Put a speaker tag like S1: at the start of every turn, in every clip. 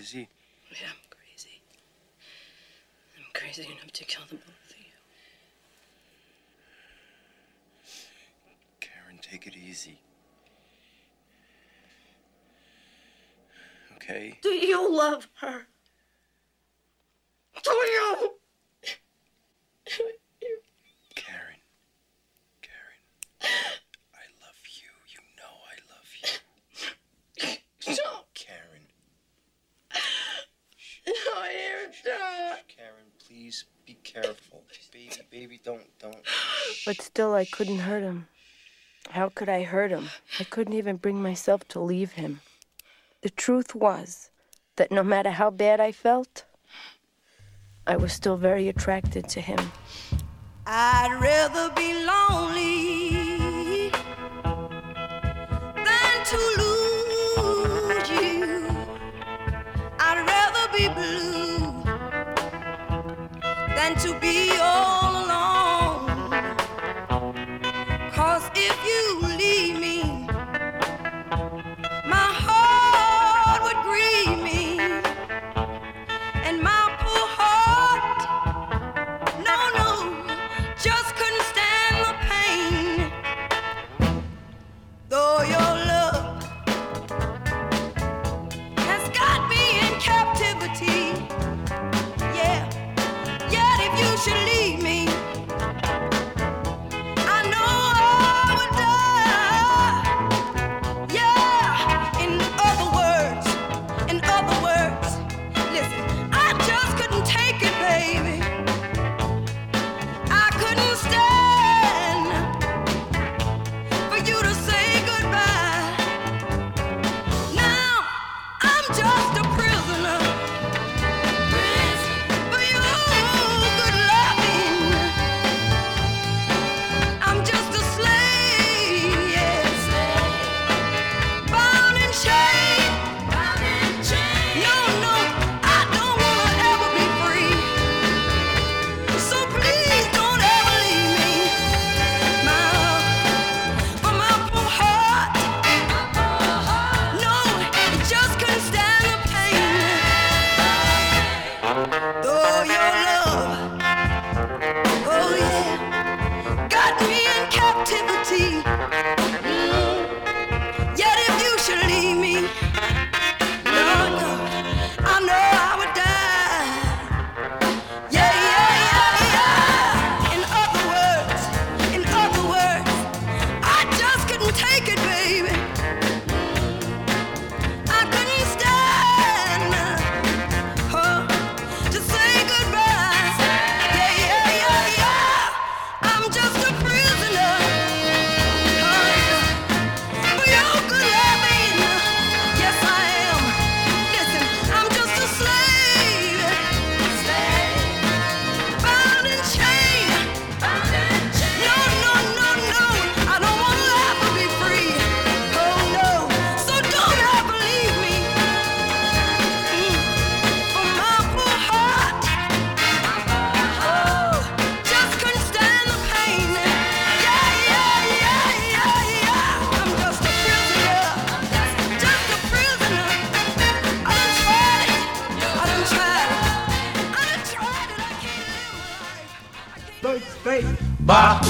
S1: crazy?
S2: Yeah, I'm crazy. I'm crazy enough to kill the both of you.
S1: Karen, take it easy. Okay?
S2: Do you love her? Do you?
S1: Karen. Karen. I love you. You know I love you.
S2: No,
S1: Karen.
S2: no, you don't.
S1: Karen, please be careful. Baby, baby, don't, don't.
S3: But still, I couldn't hurt him. How could I hurt him? I couldn't even bring myself to leave him. The truth was that no matter how bad I felt, I was still very attracted to him.
S4: I'd rather be lonely than to lose you. I'd rather be blue than to be all alone.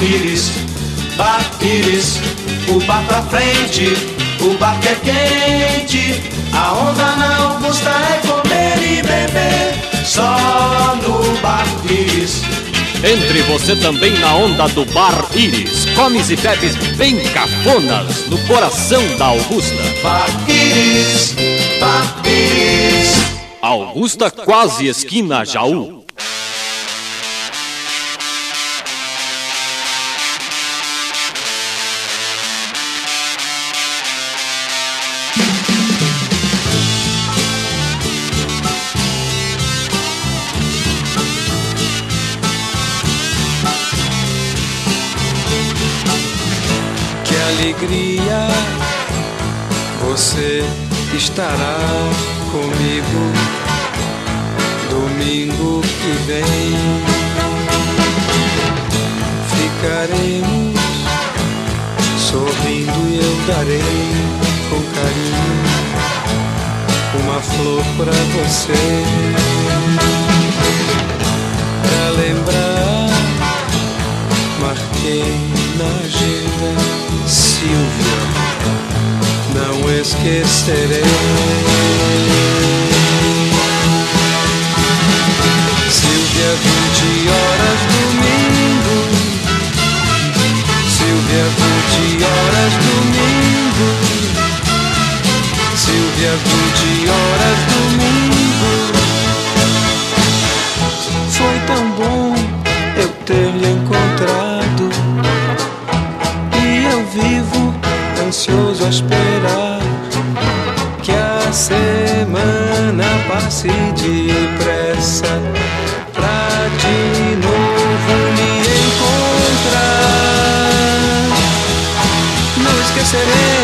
S5: Pires, Bar Pires, o bar pra frente, o bar que é quente. A onda na Augusta é comer e beber, só no Bar Pires.
S6: Entre você também na onda do Bar Iris. Comes e bebes bem cafonas no coração da Augusta.
S5: Bar Pires, Bar Pires.
S6: Augusta quase esquina Jaú.
S7: Alegria você estará comigo domingo que vem. Ficaremos sorrindo e eu darei com carinho uma flor pra você. Pra lembrar, marquei na agenda Silvia, não esquecerei. Silvia, 20 horas domingo. Silvia, 20 horas domingo. Silvia, 20 horas domingo. Esperar que a semana passe depressa pra de novo lhe encontrar. Não esquecerei.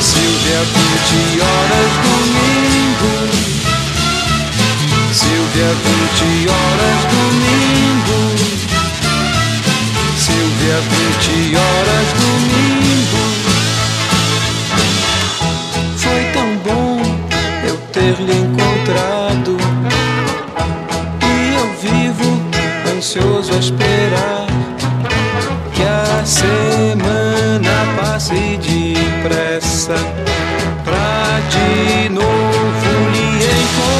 S7: Silvia, 20 horas domingo. Silvia, 20 horas domingo. Silvia, 20 horas domingo. Foi tão bom eu ter lhe encontrado. E eu vivo ansioso a esperar que a semana passe depressa pra de novo lhe encontrar.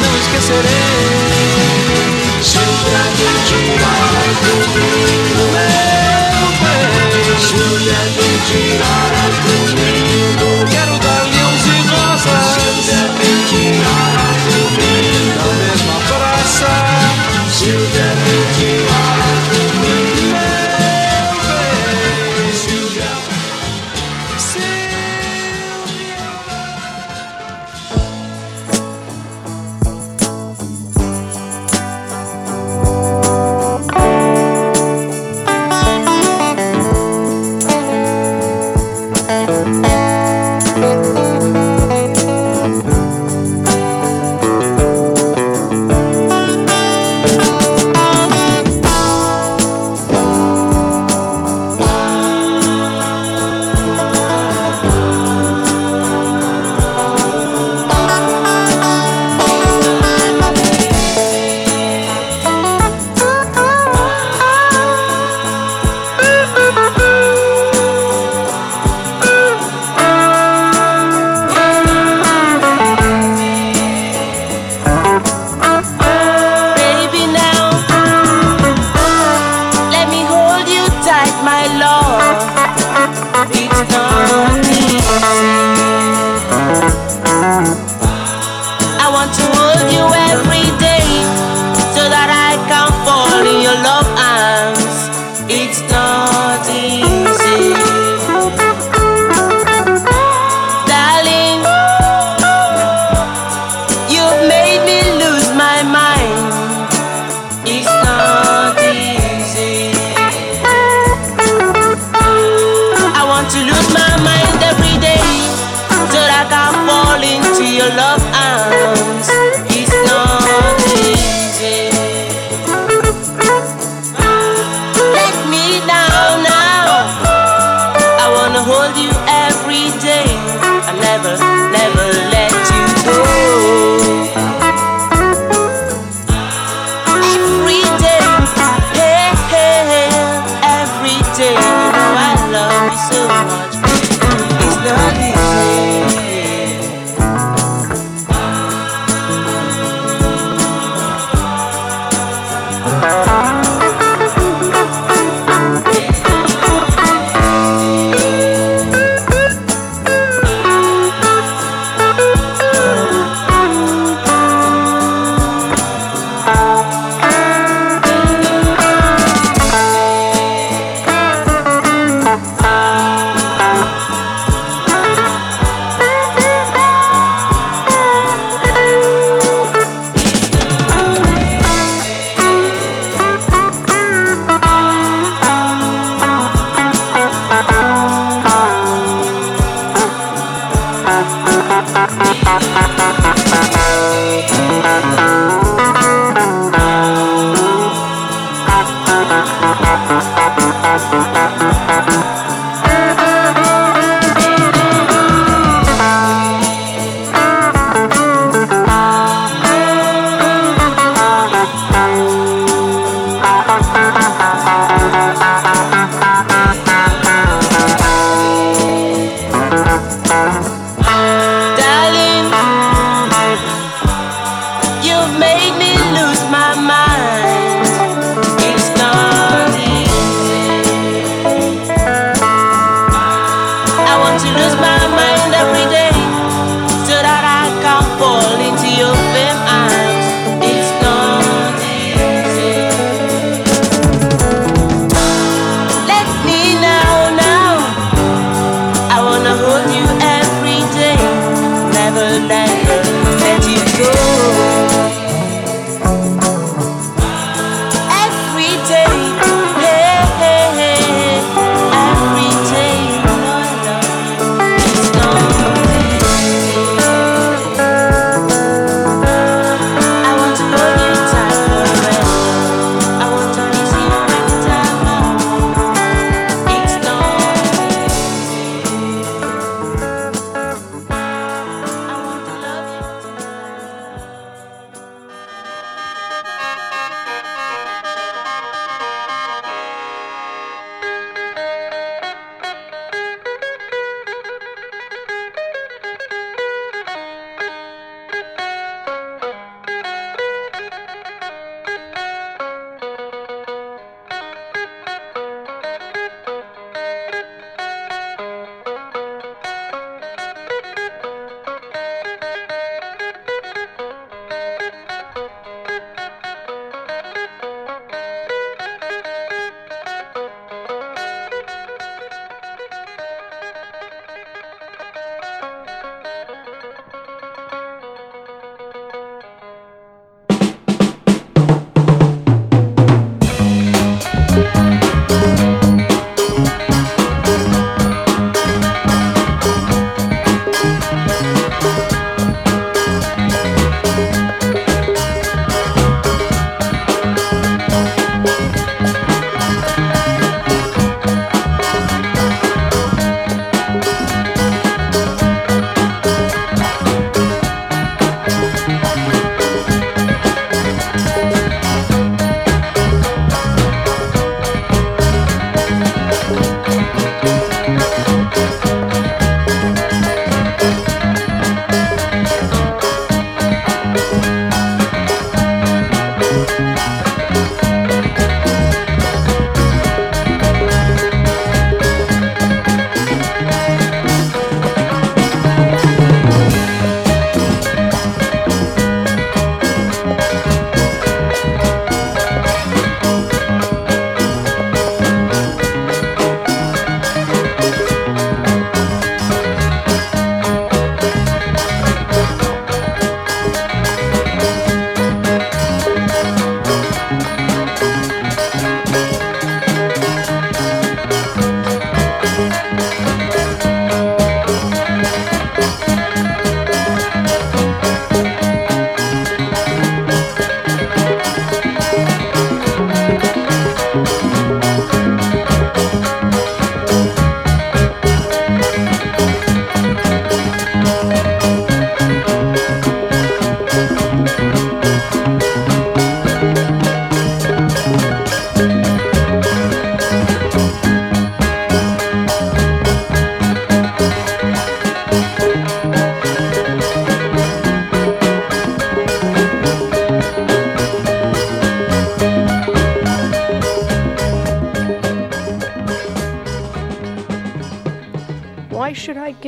S7: Não esquecerei. 20 horas domingo, meu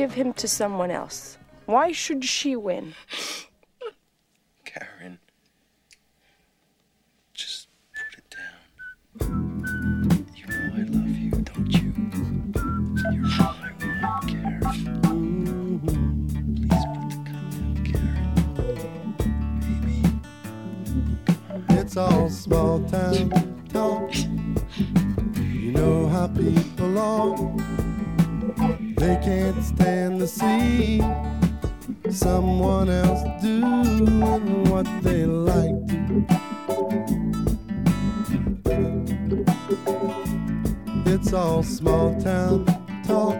S3: give him to someone else? Why should she win?
S1: Karen. Just put it down. You know I love you, don't you? You're my one, Karen. Please put the gun down, Karen. Baby.
S8: It's all small town someone else doing what they like. It's all small town talk.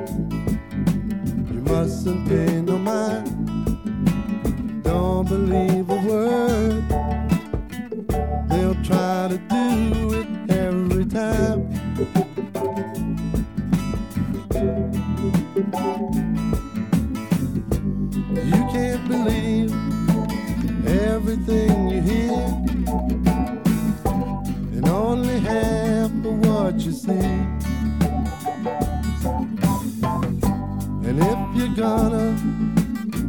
S8: You mustn't pay no mind. Don't believe a word. They'll try to do it every time. Everything you hear, and only half of what you see. And if you're gonna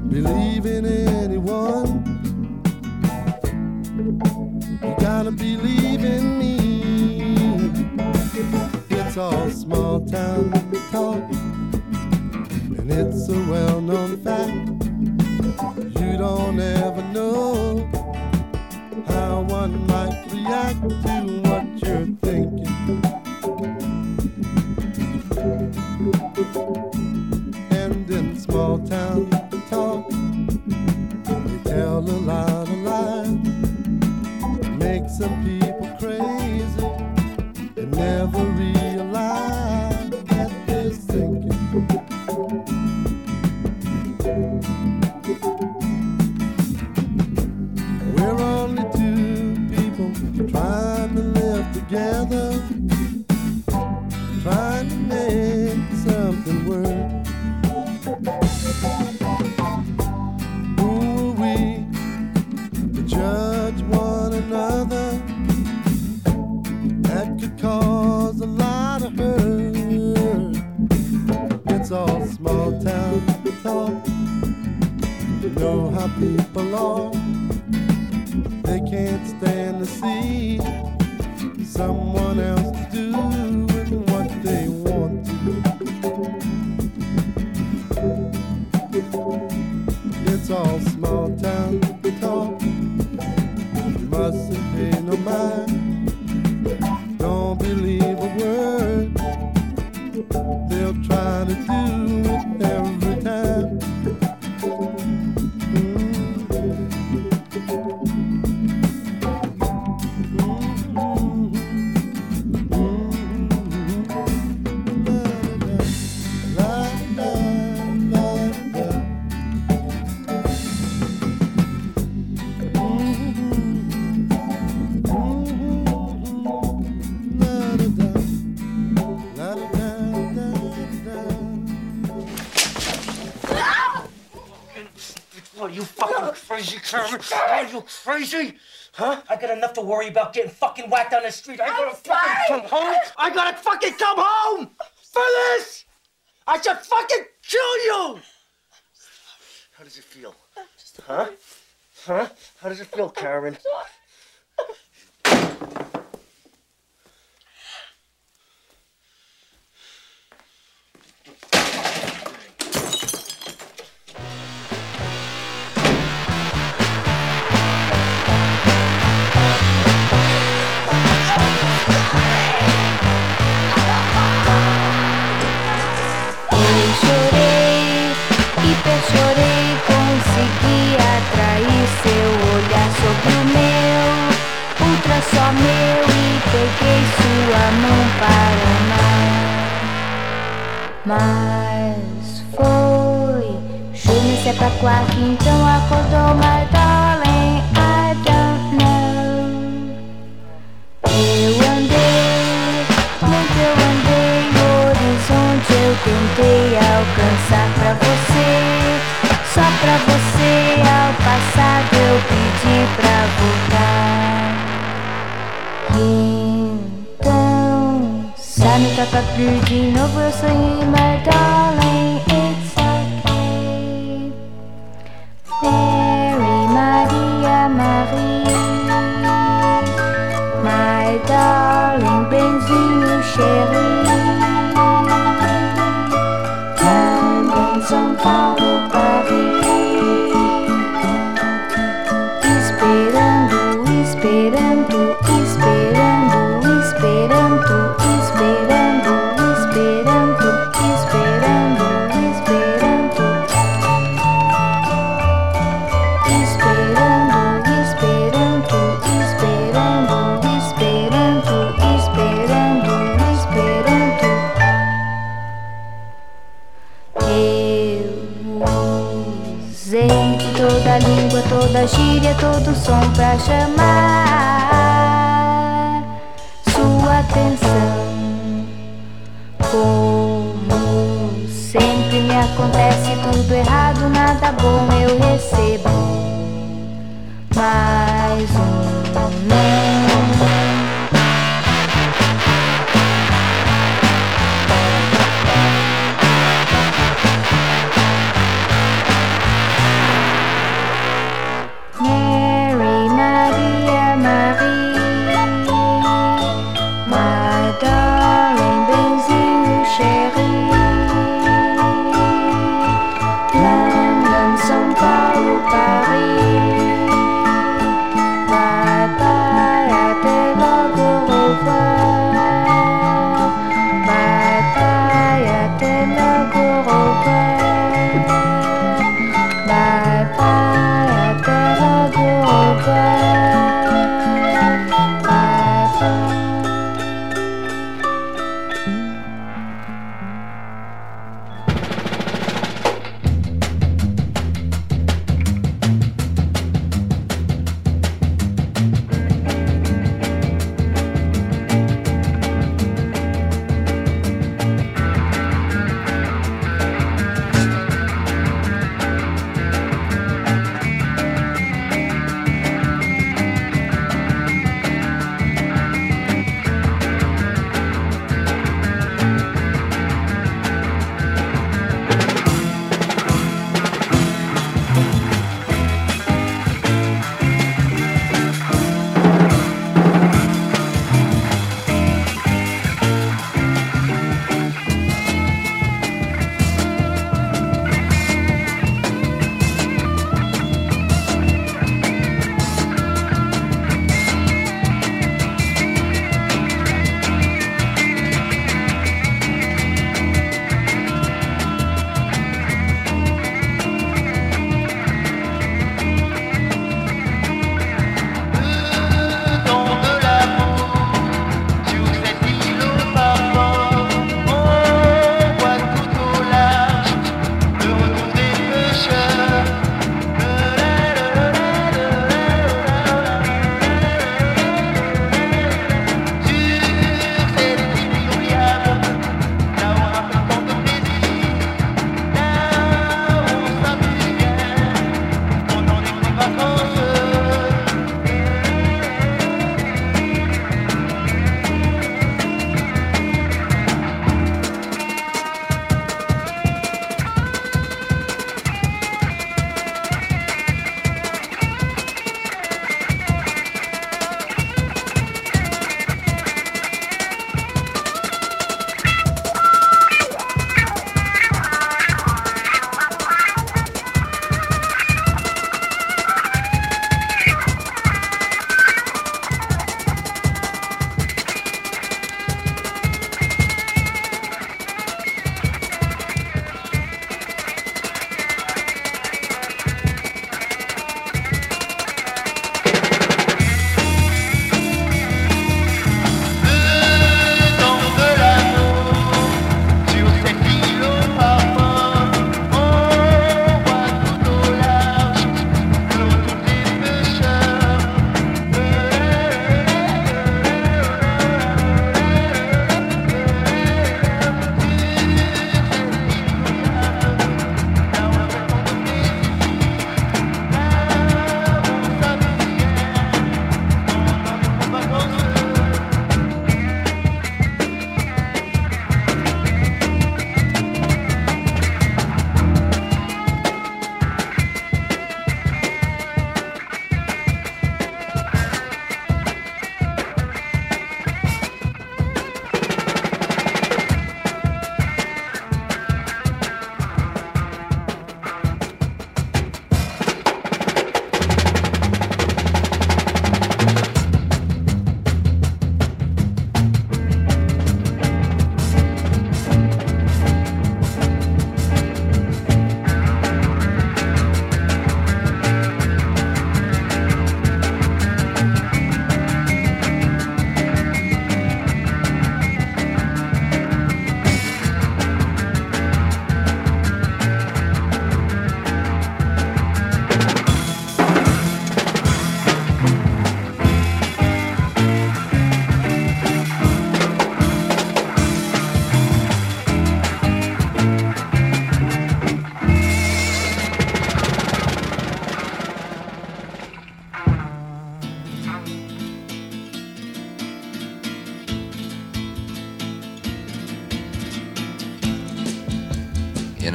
S8: believe in anyone, you gotta believe in me. It's all small town talk, and it's a well known fact. You don't ever talk. You know how people are. They can't stand to see someone else doing what they want to. It's all small town
S9: Are you fucking crazy, Carmen? Are you crazy? Huh? I got enough to worry about getting fucking whacked on the street. I gotta fucking come home. I gotta fucking come home for this. I should fucking kill you. How does it feel? Huh? Huh? How does it feel, Karen?
S10: Meu e peguei sua mão para amar. Mas foi, Júnior se é pra quarto, então acordou, my darling, I don't know. Eu andei, muito eu andei, o horizonte eu tentei alcançar pra você. Só pra você, ao passado eu pedi pra voltar. Ça down. Santa Papa Blue Jean over singing, my darling, it's okay. Mary, Maria, Marie, my darling, bienvenue, chérie. London, São Paulo, Paris,
S11: esperando, esperando.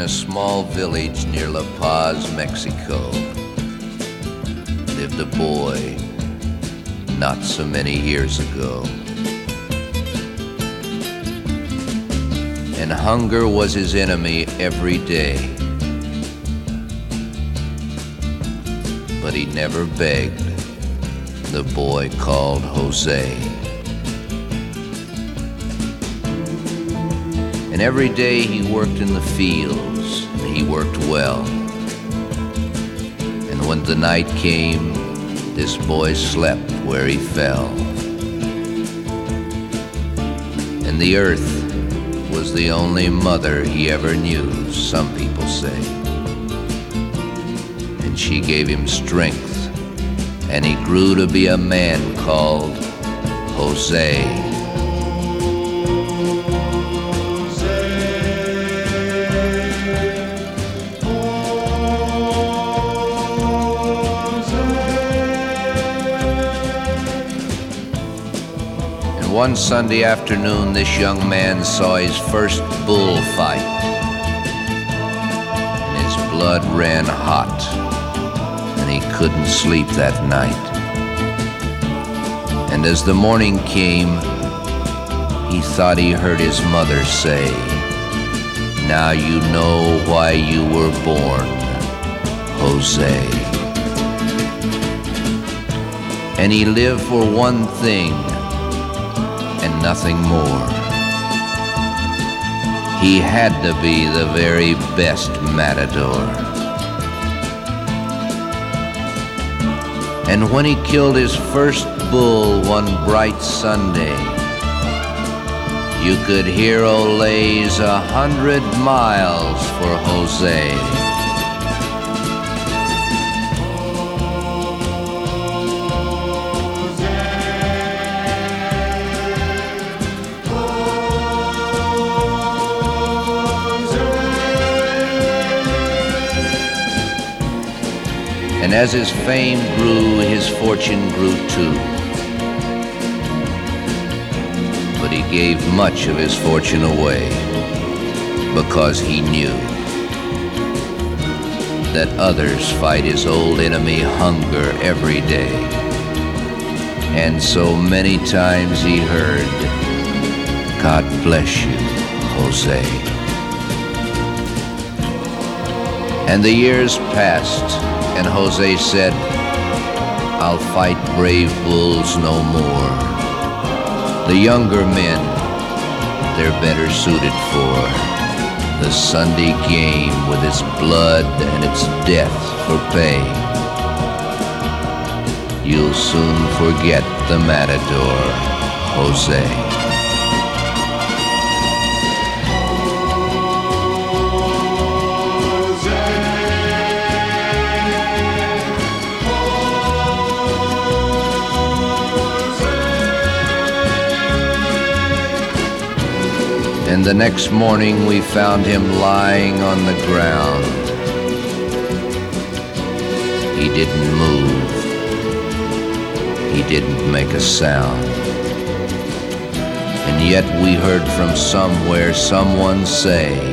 S11: A small village near La Paz, Mexico, lived a boy not so many years ago. And hunger was his enemy every day. But he never begged, the boy called Jose. And every day he worked in the worked well. And when the night came, this boy slept where he fell. And the earth was the only mother he ever knew, some people say. And she gave him strength, and he grew to be a man called Jose. One Sunday afternoon, this young man saw his first bullfight. And his blood ran hot, and he couldn't sleep that night. And as the morning came, he thought he heard his mother say, Now you know why you were born, Jose. And he lived for one thing nothing more. He had to be the very best matador. And when he killed his first bull one bright Sunday, you could hear Olays a hundred miles for Jose. And as his fame grew, his fortune grew too. But he gave much of his fortune away because he knew that others fight his old enemy hunger every day. And so many times he heard, God bless you, Jose. And the years passed, and Jose said, I'll fight brave bulls no more. The younger men, they're better suited for the Sunday game with its blood and its death for pay. You'll soon forget the matador, Jose. And the next morning we found him lying on the ground. He didn't move. He didn't make a sound. And yet we heard from somewhere someone say,